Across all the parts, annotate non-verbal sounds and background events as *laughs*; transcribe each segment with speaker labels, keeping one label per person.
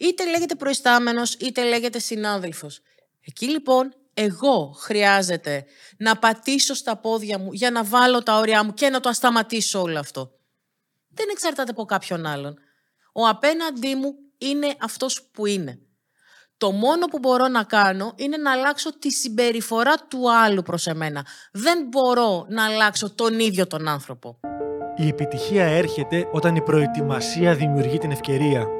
Speaker 1: Είτε λέγεται προϊστάμενος, είτε λέγεται συνάδελφος. Εκεί λοιπόν εγώ χρειάζεται να πατήσω στα πόδια μου για να βάλω τα όρια μου και να το ασταματήσω όλο αυτό. Δεν εξαρτάται από κάποιον άλλον. Ο απέναντί μου είναι αυτός που είναι. Το μόνο που μπορώ να κάνω είναι να αλλάξω τη συμπεριφορά του άλλου προς εμένα. Δεν μπορώ να αλλάξω τον ίδιο τον άνθρωπο.
Speaker 2: Η επιτυχία έρχεται όταν η προετοιμασία δημιουργεί την ευκαιρία.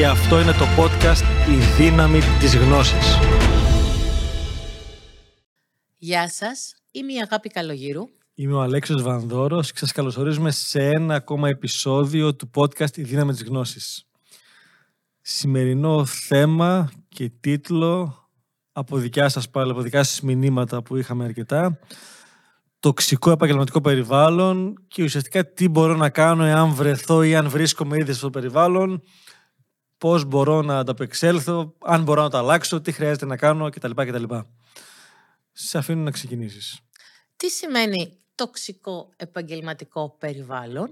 Speaker 2: Και αυτό είναι το podcast «Η δύναμη της γνώσης».
Speaker 1: Γεια σας, είμαι η Αγάπη Καλογύρου.
Speaker 2: Είμαι ο Αλέξιος Βανδόρος και σας καλωσορίζουμε σε ένα ακόμα επεισόδιο του podcast «Η δύναμη της γνώσης». Σημερινό θέμα και τίτλο από δικιά σας πάλι, από δικά σας μηνύματα που είχαμε αρκετά τοξικό επαγγελματικό περιβάλλον και ουσιαστικά τι μπορώ να κάνω εάν βρεθώ ή αν βρίσκομαι ήδη σε αυτό το περιβάλλον, πώς μπορώ να ανταπεξέλθω, αν μπορώ να το αλλάξω, τι χρειάζεται να κάνω κτλ. κτλ. Σε αφήνω να ξεκινήσεις.
Speaker 1: Τι σημαίνει τοξικό επαγγελματικό περιβάλλον;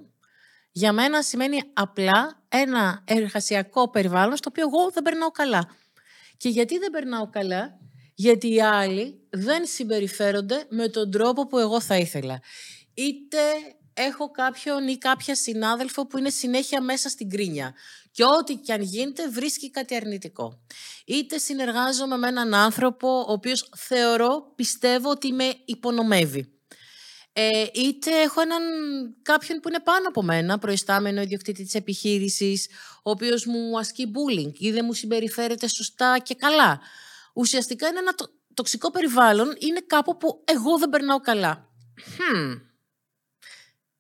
Speaker 1: Για μένα σημαίνει απλά ένα εργασιακό περιβάλλον στο οποίο εγώ δεν περνάω καλά. Και γιατί δεν περνάω καλά, γιατί οι άλλοι δεν συμπεριφέρονται με τον τρόπο που εγώ θα ήθελα. Είτε έχω κάποιον ή κάποια συνάδελφο που είναι συνέχεια μέσα στην κρίνια και ό,τι και αν γίνεται βρίσκει κάτι αρνητικό. Είτε συνεργάζομαι με έναν άνθρωπο ο οποίος θεωρώ, πιστεύω ότι με υπονομεύει. Ε, είτε έχω έναν κάποιον που είναι πάνω από μένα, προϊστάμενο ιδιοκτήτη της επιχείρησης, ο οποίος μου ασκεί bullying ή δεν μου συμπεριφέρεται σωστά και καλά. Ουσιαστικά είναι ένα το- τοξικό περιβάλλον, είναι κάπου που εγώ δεν περνάω καλά. Hm.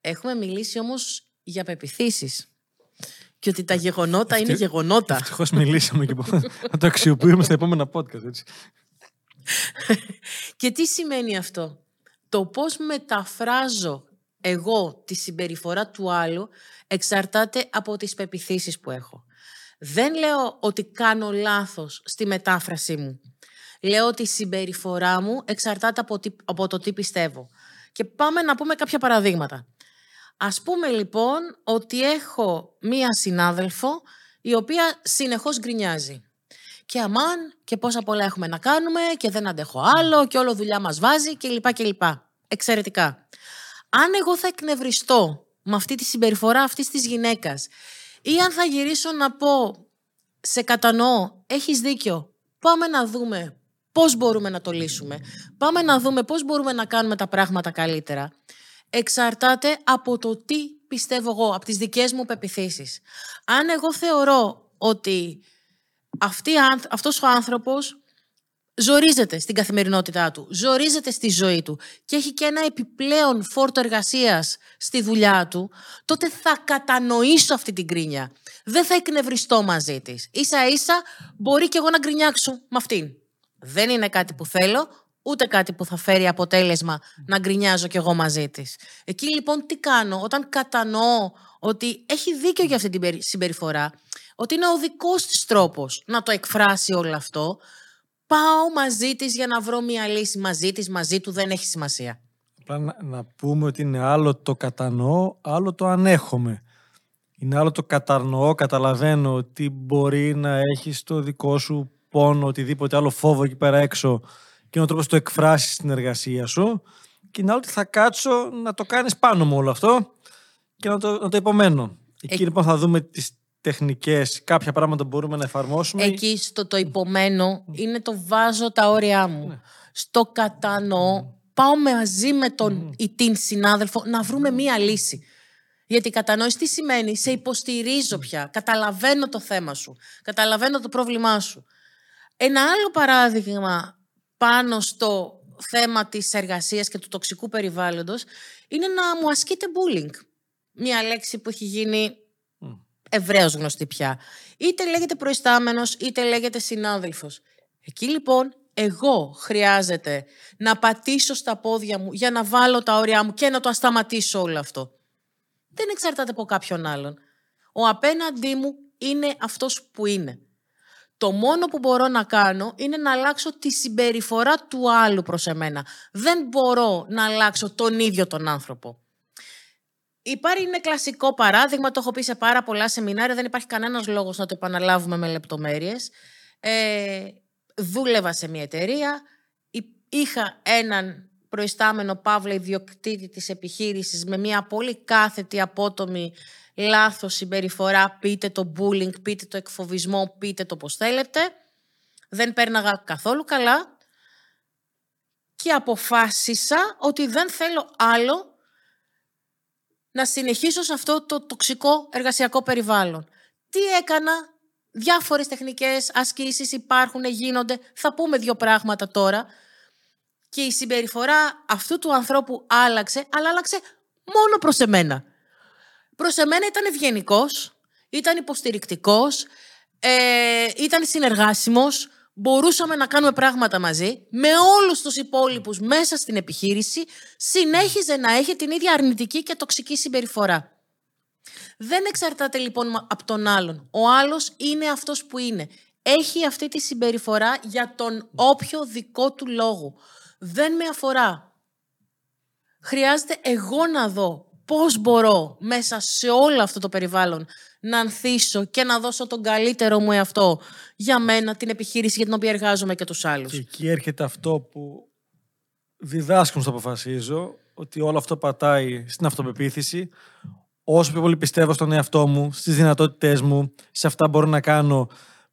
Speaker 1: Έχουμε μιλήσει όμως για πεπιθήσεις. Και ότι τα γεγονότα είναι
Speaker 2: Αυτή-
Speaker 1: γεγονότα.
Speaker 2: Ευτυχώς μιλήσαμε και μπορούμε να το αξιοποιούμε στα επόμενα podcast. Έτσι. *laughs*
Speaker 1: Και τι σημαίνει αυτό; Το πώς μεταφράζω εγώ τη συμπεριφορά του άλλου εξαρτάται από τις πεπιθήσεις που έχω. Δεν λέω ότι κάνω λάθος στη μετάφρασή μου. Λέω ότι η συμπεριφορά μου εξαρτάται από, τι- από το τι πιστεύω. Και πάμε να πούμε κάποια παραδείγματα. Ας πούμε λοιπόν ότι έχω μία συνάδελφο η οποία συνεχώς γκρινιάζει. Και αμάν και πόσα πολλά έχουμε να κάνουμε και δεν αντέχω άλλο και όλο δουλειά μας βάζει και λοιπά και λοιπά. Εξαιρετικά. Αν εγώ θα εκνευριστώ με αυτή τη συμπεριφορά αυτής της γυναίκας ή αν θα γυρίσω να πω σε κατανοώ, έχεις δίκιο, πάμε να δούμε πώς μπορούμε να το λύσουμε. Πάμε να δούμε πώς μπορούμε να κάνουμε τα πράγματα καλύτερα. Εξαρτάται από το τι πιστεύω εγώ, από τις δικές μου πεπιθήσεις. Αν εγώ θεωρώ ότι αυτή, η άνθρω- αυτός ο άνθρωπος ζορίζεται στην καθημερινότητά του, ζορίζεται στη ζωή του και έχει και ένα επιπλέον φόρτο εργασίας στη δουλειά του, τότε θα κατανοήσω αυτή την κρίνια. Δεν θα εκνευριστώ μαζί της. Ίσα ίσα μπορεί και εγώ να γκρινιάξω με αυτήν. Δεν είναι κάτι που θέλω, ούτε κάτι που θα φέρει αποτέλεσμα να γκρινιάζω κι εγώ μαζί της. Εκεί λοιπόν τι κάνω, όταν κατανοώ ότι έχει δίκιο για αυτή την περι- συμπεριφορά, ότι είναι ο δικός της τρόπος να το εκφράσει όλο αυτό, πάω μαζί της για να βρω μια λύση μαζί της, μαζί του, δεν έχει σημασία.
Speaker 2: Απλά να, να πούμε ότι είναι άλλο το κατανοώ, άλλο το ανέχομαι. Είναι άλλο το κατανοώ, καταλαβαίνω ότι μπορεί να έχει το δικό σου πόνο, οτιδήποτε άλλο φόβο εκεί πέρα έξω και είναι ο τρόπος να το εκφράσεις στην εργασία σου. Και είναι άλλο ότι θα κάτσω να το κάνεις πάνω μου όλο αυτό και να το, να το υπομένω. Εκεί
Speaker 1: Ε-
Speaker 2: λοιπόν θα δούμε τις τεχνικές, κάποια πράγματα που μπορούμε να εφαρμόσουμε.
Speaker 1: Εκεί στο το υπομένω είναι το βάζω τα όρια μου. Στο κατανοώ, πάω μαζί με τον ή την συνάδελφο να βρούμε μία λύση. Γιατί η κατανόηση τι σημαίνει, σε υποστηρίζω πια, καταλαβαίνω το θέμα σου, καταλαβαίνω το πρόβλημά σου. Ένα άλλο παράδειγμα πάνω στο θέμα της εργασίας και του τοξικού περιβάλλοντος είναι να μου ασκείτε bullying. Μια λέξη που έχει γίνει ευρέως γνωστή πια. Είτε λέγεται προϊστάμενος, είτε λέγεται συνάδελφος. Εκεί λοιπόν εγώ χρειάζεται να πατήσω στα πόδια μου για να βάλω τα όρια μου και να το ασταματήσω όλο αυτό. Δεν εξαρτάται από κάποιον άλλον. Ο απέναντί μου είναι αυτός που είναι. Το μόνο που μπορώ να κάνω είναι να αλλάξω τη συμπεριφορά του άλλου προς εμένα. Δεν μπορώ να αλλάξω τον ίδιο τον άνθρωπο. Υπάρχει είναι κλασικό παράδειγμα, το έχω πει σε πάρα πολλά σεμινάρια, δεν υπάρχει κανένας λόγος να το επαναλάβουμε με λεπτομέρειες. Ε, δούλευα σε μια εταιρεία, είχα έναν προϊστάμενο παύλα ιδιοκτήτη της επιχείρησης με μια πολύ κάθετη απότομη λάθος συμπεριφορά, πείτε το bullying, πείτε το εκφοβισμό, πείτε το πώς θέλετε. Δεν πέρναγα καθόλου καλά και αποφάσισα ότι δεν θέλω άλλο να συνεχίσω σε αυτό το τοξικό εργασιακό περιβάλλον. Τι έκανα, διάφορες τεχνικές ασκήσεις υπάρχουν, γίνονται, θα πούμε δύο πράγματα τώρα. Και η συμπεριφορά αυτού του ανθρώπου άλλαξε, αλλά άλλαξε μόνο προς εμένα. Προς εμένα ήταν ευγενικός, ήταν υποστηρικτικός, ε, ήταν συνεργάσιμος, μπορούσαμε να κάνουμε πράγματα μαζί, με όλους τους υπόλοιπους μέσα στην επιχείρηση, συνέχιζε να έχει την ίδια αρνητική και τοξική συμπεριφορά. Δεν εξαρτάται λοιπόν από τον άλλον. Ο άλλος είναι αυτός που είναι. Έχει αυτή τη συμπεριφορά για τον όποιο δικό του λόγο. Δεν με αφορά. Χρειάζεται εγώ να δω πώς μπορώ μέσα σε όλο αυτό το περιβάλλον να ανθίσω και να δώσω τον καλύτερο μου εαυτό για μένα, την επιχείρηση για την οποία εργάζομαι και τους άλλους.
Speaker 2: Και εκεί έρχεται αυτό που διδάσκουν στο αποφασίζω, ότι όλο αυτό πατάει στην αυτοπεποίθηση. Όσο πιο πολύ πιστεύω στον εαυτό μου, στις δυνατότητές μου, σε αυτά μπορώ να κάνω,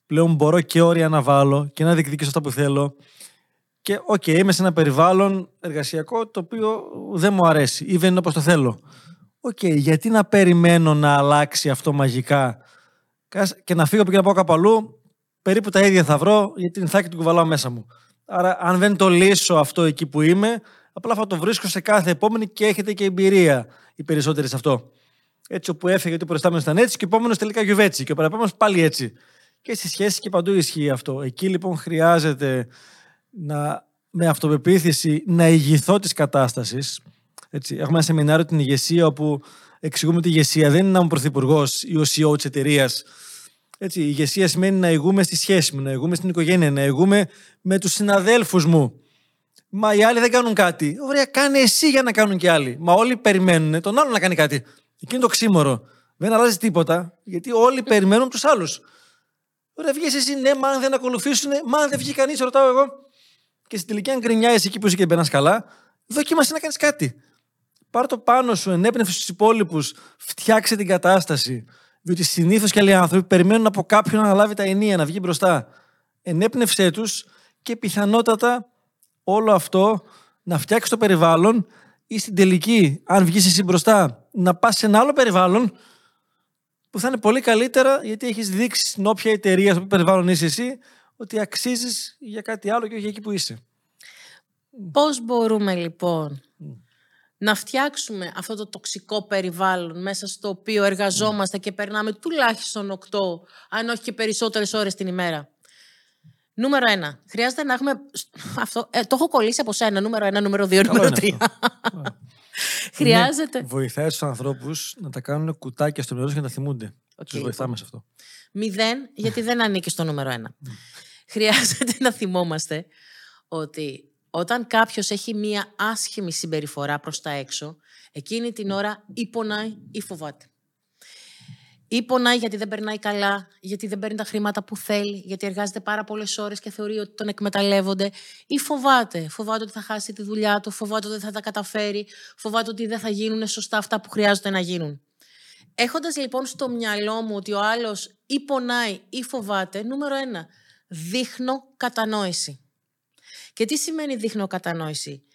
Speaker 2: πλέον μπορώ και όρια να βάλω και να διεκδικήσω αυτά που θέλω. Και okay, είμαι σε ένα περιβάλλον εργασιακό το οποίο δεν μου αρέσει ή δεν είναι όπως το θέλω. Okay, γιατί να περιμένω να αλλάξει αυτό μαγικά; Και να φύγω από εκεί να πάω κάπου αλλού, περίπου τα ίδια θα βρω, γιατί την Ιθάκη του κουβαλάω μέσα μου. Άρα, αν δεν το λύσω αυτό εκεί που είμαι, απλά θα το βρίσκω σε κάθε επόμενη και έχετε και εμπειρία οι περισσότεροι σε αυτό. Έτσι, όπου έφυγε ο προϊστάμενος ήταν έτσι και ο επόμενος τελικά γιουβέτσι και ο παραπάνω πάλι έτσι. Και στις σχέσεις και παντού ισχύει αυτό. Εκεί λοιπόν χρειάζεται να, με αυτοπεποίθηση να ηγηθώ της κατάστασης έτσι. Έχουμε ένα σεμινάριο την ηγεσία όπου εξηγούμε ότι η ηγεσία δεν είναι να είμαι πρωθυπουργός ή ο CEO της εταιρείας. Η ηγεσία σημαίνει να ηγούμε στη σχέση μου, να ηγούμε στην οικογένεια, να ηγούμε με τους συναδέλφους μου. Μα οι άλλοι δεν κάνουν κάτι. Ωραία, κάνε εσύ για να κάνουν και άλλοι. Μα όλοι περιμένουν τον άλλο να κάνει κάτι. Εκείνο το ξύμορο. Δεν αλλάζει τίποτα, γιατί όλοι περιμένουν τους άλλους. Ωραία, βγει εσύ, ναι, μα αν δεν ακολουθήσουν, μα αν δεν βγει κανείς, ρωτάω εγώ. Και στην τελική, αν γκρινιάζει εκεί που είσαι και μπαίνει καλά, δοκίμασε να κάνεις κάτι. Πάρ το πάνω σου, ενέπνευσε στους υπόλοιπους, φτιάξε την κατάσταση. Διότι συνήθως και άλλοι άνθρωποι περιμένουν από κάποιον να λάβει τα ενία, να βγει μπροστά. Ενέπνευσέ τους και πιθανότατα όλο αυτό να φτιάξεις το περιβάλλον ή στην τελική, αν βγεις εσύ μπροστά, να πας σε ένα άλλο περιβάλλον που θα είναι πολύ καλύτερα γιατί έχεις δείξει στην όποια εταιρεία, στο περιβάλλον είσαι εσύ, ότι αξίζεις για κάτι άλλο και όχι εκεί που είσαι.
Speaker 1: Πώς μπορούμε λοιπόν να φτιάξουμε αυτό το τοξικό περιβάλλον μέσα στο οποίο εργαζόμαστε και περνάμε τουλάχιστον 8, αν όχι και περισσότερες ώρες την ημέρα. Νούμερο ένα. Χρειάζεται να έχουμε. Αυτό, ε, το έχω κολλήσει από σένα. Νούμερο ένα, νούμερο δύο, νούμερο τρία. *laughs* Χρειάζεται.
Speaker 2: Ναι, βοηθάει τους ανθρώπους να τα κάνουν κουτάκια στο μυαλό και να τα θυμούνται. Okay. Τους βοηθάμε σε αυτό.
Speaker 1: Μηδέν, γιατί δεν ανήκει στο νούμερο ένα. Χρειάζεται να θυμόμαστε ότι όταν κάποιος έχει μία άσχημη συμπεριφορά προς τα έξω, εκείνη την ώρα ή πονάει ή φοβάται. Ή πονάει γιατί δεν περνάει καλά, γιατί δεν παίρνει τα χρήματα που θέλει, γιατί εργάζεται πάρα πολλές ώρες και θεωρεί ότι τον εκμεταλλεύονται. Ή φοβάται. Φοβάται ότι θα χάσει τη δουλειά του, φοβάται ότι δεν θα τα καταφέρει, φοβάται ότι δεν θα γίνουν σωστά αυτά που χρειάζονται να γίνουν. Έχοντας λοιπόν στο μυαλό μου ότι ο άλλος ή πονάει ή φοβάται, νούμερο ένα, δείχνω κατανόηση. Και τι σημαίνει δείχνω κατανόηση;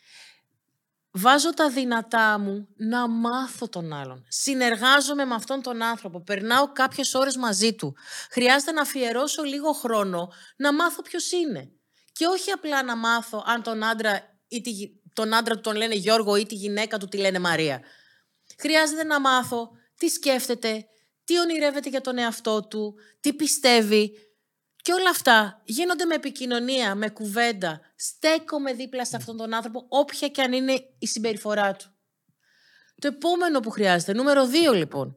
Speaker 1: Βάζω τα δυνατά μου να μάθω τον άλλον. Συνεργάζομαι με αυτόν τον άνθρωπο. Περνάω κάποιες ώρες μαζί του. Χρειάζεται να αφιερώσω λίγο χρόνο να μάθω ποιος είναι. Και όχι απλά να μάθω αν τον άντρα ή τη, τον άντρα του τον λένε Γιώργο ή τη γυναίκα του τη λένε Μαρία. Χρειάζεται να μάθω τι σκέφτεται, τι ονειρεύεται για τον εαυτό του, τι πιστεύει. Και όλα αυτά γίνονται με επικοινωνία, με κουβέντα. Στέκομαι δίπλα σε αυτόν τον άνθρωπο, όποια και αν είναι η συμπεριφορά του. Το επόμενο που χρειάζεται, νούμερο δύο λοιπόν.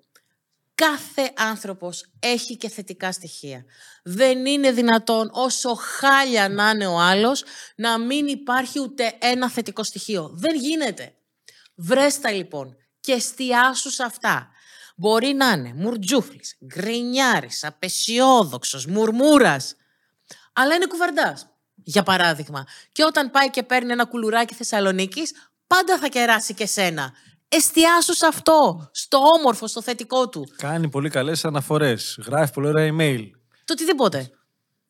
Speaker 1: Κάθε άνθρωπος έχει και θετικά στοιχεία. Δεν είναι δυνατόν όσο χάλια να είναι ο άλλος να μην υπάρχει ούτε ένα θετικό στοιχείο. Δεν γίνεται. Βρέστα λοιπόν και εστιάσου σε αυτά. Μπορεί να είναι μουρτζούφλης, γκρινιάρης, απεσιόδοξος, μουρμούρας. Αλλά είναι κουβαρντάς, για παράδειγμα. Και όταν πάει και παίρνει ένα κουλουράκι Θεσσαλονίκης, πάντα θα κεράσει και σένα. Εστιάσου σε αυτό, στο όμορφο, στο θετικό του.
Speaker 2: Κάνει πολύ καλές αναφορές. Γράφει πολύ ωραία email.
Speaker 1: Το οτιδήποτε.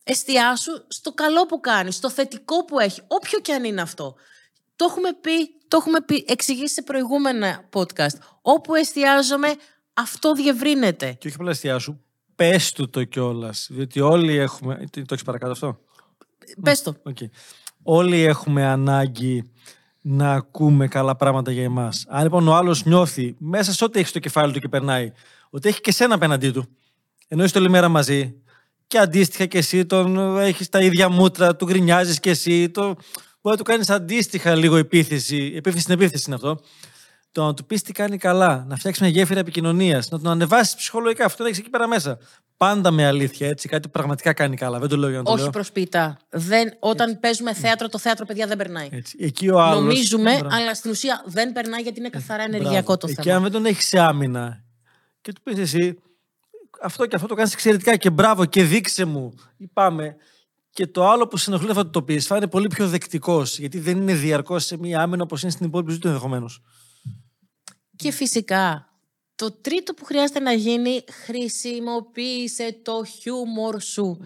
Speaker 1: Εστιάσου στο καλό που κάνει, στο θετικό που έχει, όποιο και αν είναι αυτό. Το έχουμε πει, το έχουμε πει, εξηγήσει σε προηγούμενα podcast. Όπου εστιάζομαι, αυτό διευρύνεται.
Speaker 2: Και όχι απλά εστιάσου, πες του το κιόλας. Διότι όλοι έχουμε. Το έχεις παρακάτω αυτό;
Speaker 1: Πες το.
Speaker 2: Okay. Όλοι έχουμε ανάγκη να ακούμε καλά πράγματα για εμάς. Αν λοιπόν ο άλλος νιώθει μέσα σε ό,τι έχει στο κεφάλι του και περνάει, ότι έχει και σένα απέναντί του, ενώ είστε όλη μέρα μαζί, και αντίστοιχα και εσύ τον έχεις τα ίδια μούτρα, του γκρινιάζεις και εσύ, το, μπορεί να του κάνεις αντίστοιχα λίγο επίθεση. Επίθεση στην επίθεση είναι αυτό. Το να του πεις τι κάνει καλά, να φτιάξει μια γέφυρα επικοινωνίας, να τον ανεβάσεις ψυχολογικά. Αυτό έχεις εκεί πέρα μέσα. Πάντα με αλήθεια, έτσι. Κάτι που πραγματικά κάνει καλά. Δεν το λέω για να το
Speaker 1: Όχι
Speaker 2: λέω.
Speaker 1: προσπίτα. Δεν, όταν παίζουμε θέατρο, το θέατρο, παιδιά, δεν περνάει.
Speaker 2: Έτσι. Εκεί ο άλλος...
Speaker 1: Νομίζουμε,
Speaker 2: Μπράβο.
Speaker 1: αλλά στην ουσία δεν περνάει γιατί είναι καθαρά
Speaker 2: Μπράβο.
Speaker 1: ενεργειακό το
Speaker 2: Εκεί
Speaker 1: θέμα.
Speaker 2: αν δεν τον έχεις σε άμυνα και του πεις εσύ, αυτό και αυτό το κάνεις εξαιρετικά και μπράβο και δείξε μου. Ή πάμε. Και το άλλο που συνοχλεί αυτό το πεις, θα είναι πολύ πιο δεκτικός. Γιατί δεν είναι διαρκώς σε μία άμυνα όπως είναι στην υπόλοιπη ζωή του ενδεχομένως.
Speaker 1: Και φυσικά, το τρίτο που χρειάζεται να γίνει, χρησιμοποίησε το χιούμορ σου.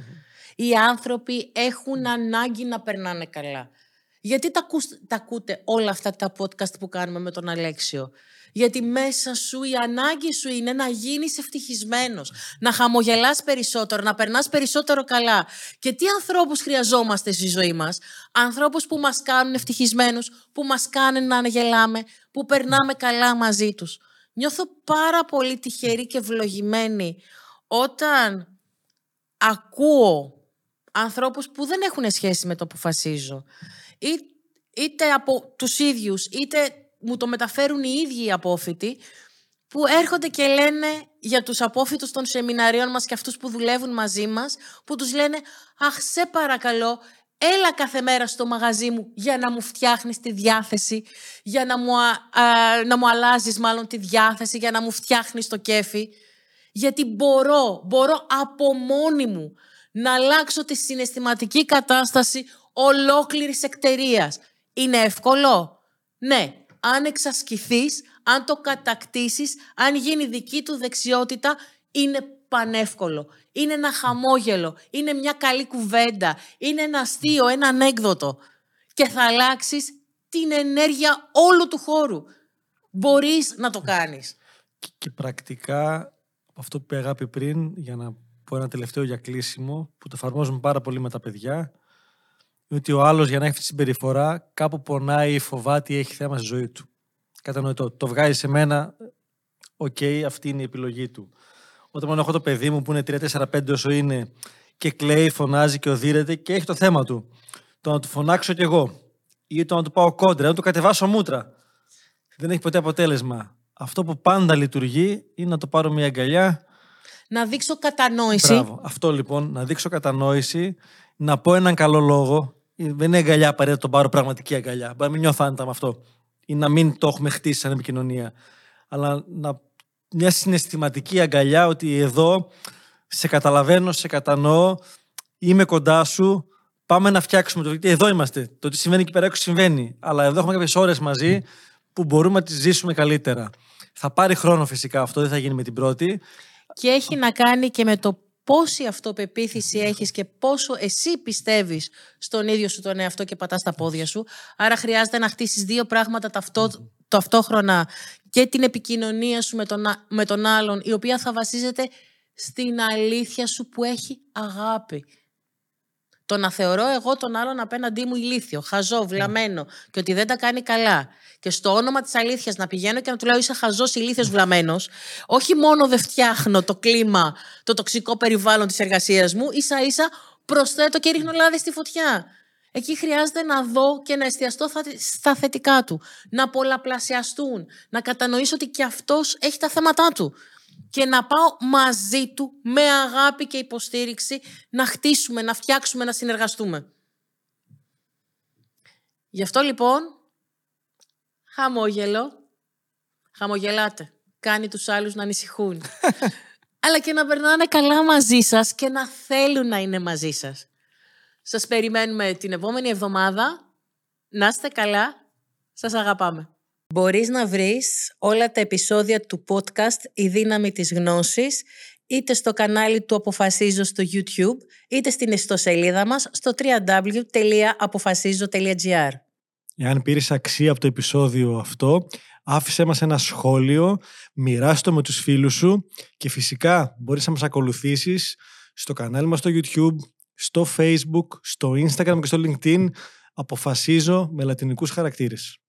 Speaker 1: Οι άνθρωποι έχουν ανάγκη να περνάνε καλά. Γιατί τα, ακούς, τα ακούτε όλα αυτά τα podcast που κάνουμε με τον Αλέξιο; Γιατί μέσα σου η ανάγκη σου είναι να γίνεις ευτυχισμένος, να χαμογελάς περισσότερο, να περνάς περισσότερο καλά. Και τι ανθρώπους χρειαζόμαστε στη ζωή μας; Ανθρώπους που μας κάνουν ευτυχισμένους, που μας κάνουν να γελάμε, που περνάμε καλά μαζί τους. Νιώθω πάρα πολύ τυχερή και ευλογημένη όταν ακούω ανθρώπους που δεν έχουν σχέση με το που αποφασίζω. Ή, είτε από τους ίδιους, είτε μου το μεταφέρουν οι ίδιοι οι απόφοιτοι, που έρχονται και λένε για τους απόφοιτους των σεμιναρίων μας και αυτούς που δουλεύουν μαζί μας, που τους λένε «Αχ, σε παρακαλώ, έλα κάθε μέρα στο μαγαζί μου για να μου φτιάχνεις τη διάθεση, για να μου, α, α, να μου αλλάζεις μάλλον τη διάθεση, για να μου φτιάχνεις το κέφι». Γιατί μπορώ, μπορώ από μόνη μου να αλλάξω τη συναισθηματική κατάσταση ολόκληρης εκτερίας. Είναι εύκολο; Ναι. Αν εξασκηθείς, αν το κατακτήσεις, αν γίνει δική του δεξιότητα, είναι πανεύκολο. Είναι ένα χαμόγελο, είναι μια καλή κουβέντα, είναι ένα αστείο, ένα ανέκδοτο. Και θα αλλάξεις την ενέργεια όλου του χώρου. Μπορείς να το κάνεις.
Speaker 2: Και, και πρακτικά, από αυτό που είπε αγάπη πριν, για να πω ένα τελευταίο για κλείσιμο, που το εφαρμόζουμε πάρα πολύ με τα παιδιά, είναι ότι ο άλλος για να έχει αυτή τη συμπεριφορά κάπου πονάει ή φοβάται ή έχει θέμα στη ζωή του. Κατανοητό. Το βγάζει σε μένα, οκ, αυτή είναι η επιλογή του. Όταν μόνο έχω το παιδί μου που είναι 3-4-5 όσο είναι και κλαίει, φωνάζει και οδύρεται και έχει το θέμα του. Το να του φωνάξω κι εγώ ή το να του πάω κόντρα, να του κατεβάσω μούτρα. Δεν έχει ποτέ αποτέλεσμα. Αυτό που πάντα λειτουργεί είναι να το πάρω μια αγκαλιά.
Speaker 1: Να δείξω κατανόηση.
Speaker 2: Μπράβο. Αυτό λοιπόν, να δείξω κατανόηση, να πω έναν καλό λόγο. Δεν είναι αγκαλιά απαραίτητα τον πάρω πραγματική αγκαλιά. Μπορεί να μην νιώθω άνετα με αυτό. Ή να μην το έχουμε χτίσει σαν επικοινωνία. Αλλά να, μια συναισθηματική αγκαλιά ότι εδώ σε καταλαβαίνω, σε κατανοώ, είμαι κοντά σου, πάμε να φτιάξουμε το. Γιατί εδώ είμαστε. Το τι συμβαίνει εκεί πέρα έξω συμβαίνει. Αλλά εδώ έχουμε κάποιες ώρες μαζί που μπορούμε να τις ζήσουμε καλύτερα. Θα πάρει χρόνο φυσικά αυτό, δεν θα γίνει με την πρώτη.
Speaker 1: Και έχει να κάνει και με το πόση αυτοπεποίθηση έχεις και πόσο εσύ πιστεύεις στον ίδιο σου τον εαυτό και πατάς τα πόδια σου. Άρα χρειάζεται να χτίσεις δύο πράγματα ταυτό, ταυτόχρονα και την επικοινωνία σου με τον, α- με τον άλλον, η οποία θα βασίζεται στην αλήθεια σου που έχει αγάπη. Το να θεωρώ εγώ τον άλλον απέναντί μου ηλίθιο, χαζό, βλαμμένο και ότι δεν τα κάνει καλά. Και στο όνομα της αλήθειας να πηγαίνω και να του λέω είσαι χαζός, ηλίθιος, βλαμμένος. Όχι μόνο δεν φτιάχνω το κλίμα, το τοξικό περιβάλλον της εργασίας μου, ίσα ίσα προσθέτω και ρίχνω λάδι στη φωτιά. Εκεί χρειάζεται να δω και να εστιαστώ στα θετικά του. Να πολλαπλασιαστούν. Να κατανοήσω ότι και αυτός έχει τα θέματα του. Και να πάω μαζί του με αγάπη και υποστήριξη να χτίσουμε, να φτιάξουμε, να συνεργαστούμε. Γι' αυτό λοιπόν, χαμόγελο, χαμογελάτε. Κάνει τους άλλους να ανησυχούν. *laughs* Αλλά και να περνάνε καλά μαζί σας και να θέλουν να είναι μαζί σας. Σας περιμένουμε την επόμενη εβδομάδα. Να είστε καλά. Σας αγαπάμε. Μπορείς να βρεις όλα τα επεισόδια του podcast «Η δύναμη της γνώσης» είτε στο κανάλι του Αποφασίζω στο YouTube, είτε στην ιστοσελίδα μας στο www.apofasizo.gr
Speaker 2: Εάν πήρες αξία από το επεισόδιο αυτό, άφησέ μας ένα σχόλιο, μοιράστο με τους φίλους σου και φυσικά μπορείς να μας ακολουθήσεις στο κανάλι μας στο YouTube, στο Facebook, στο Instagram και στο LinkedIn αποφασίζω με λατινικούς χαρακτήρες.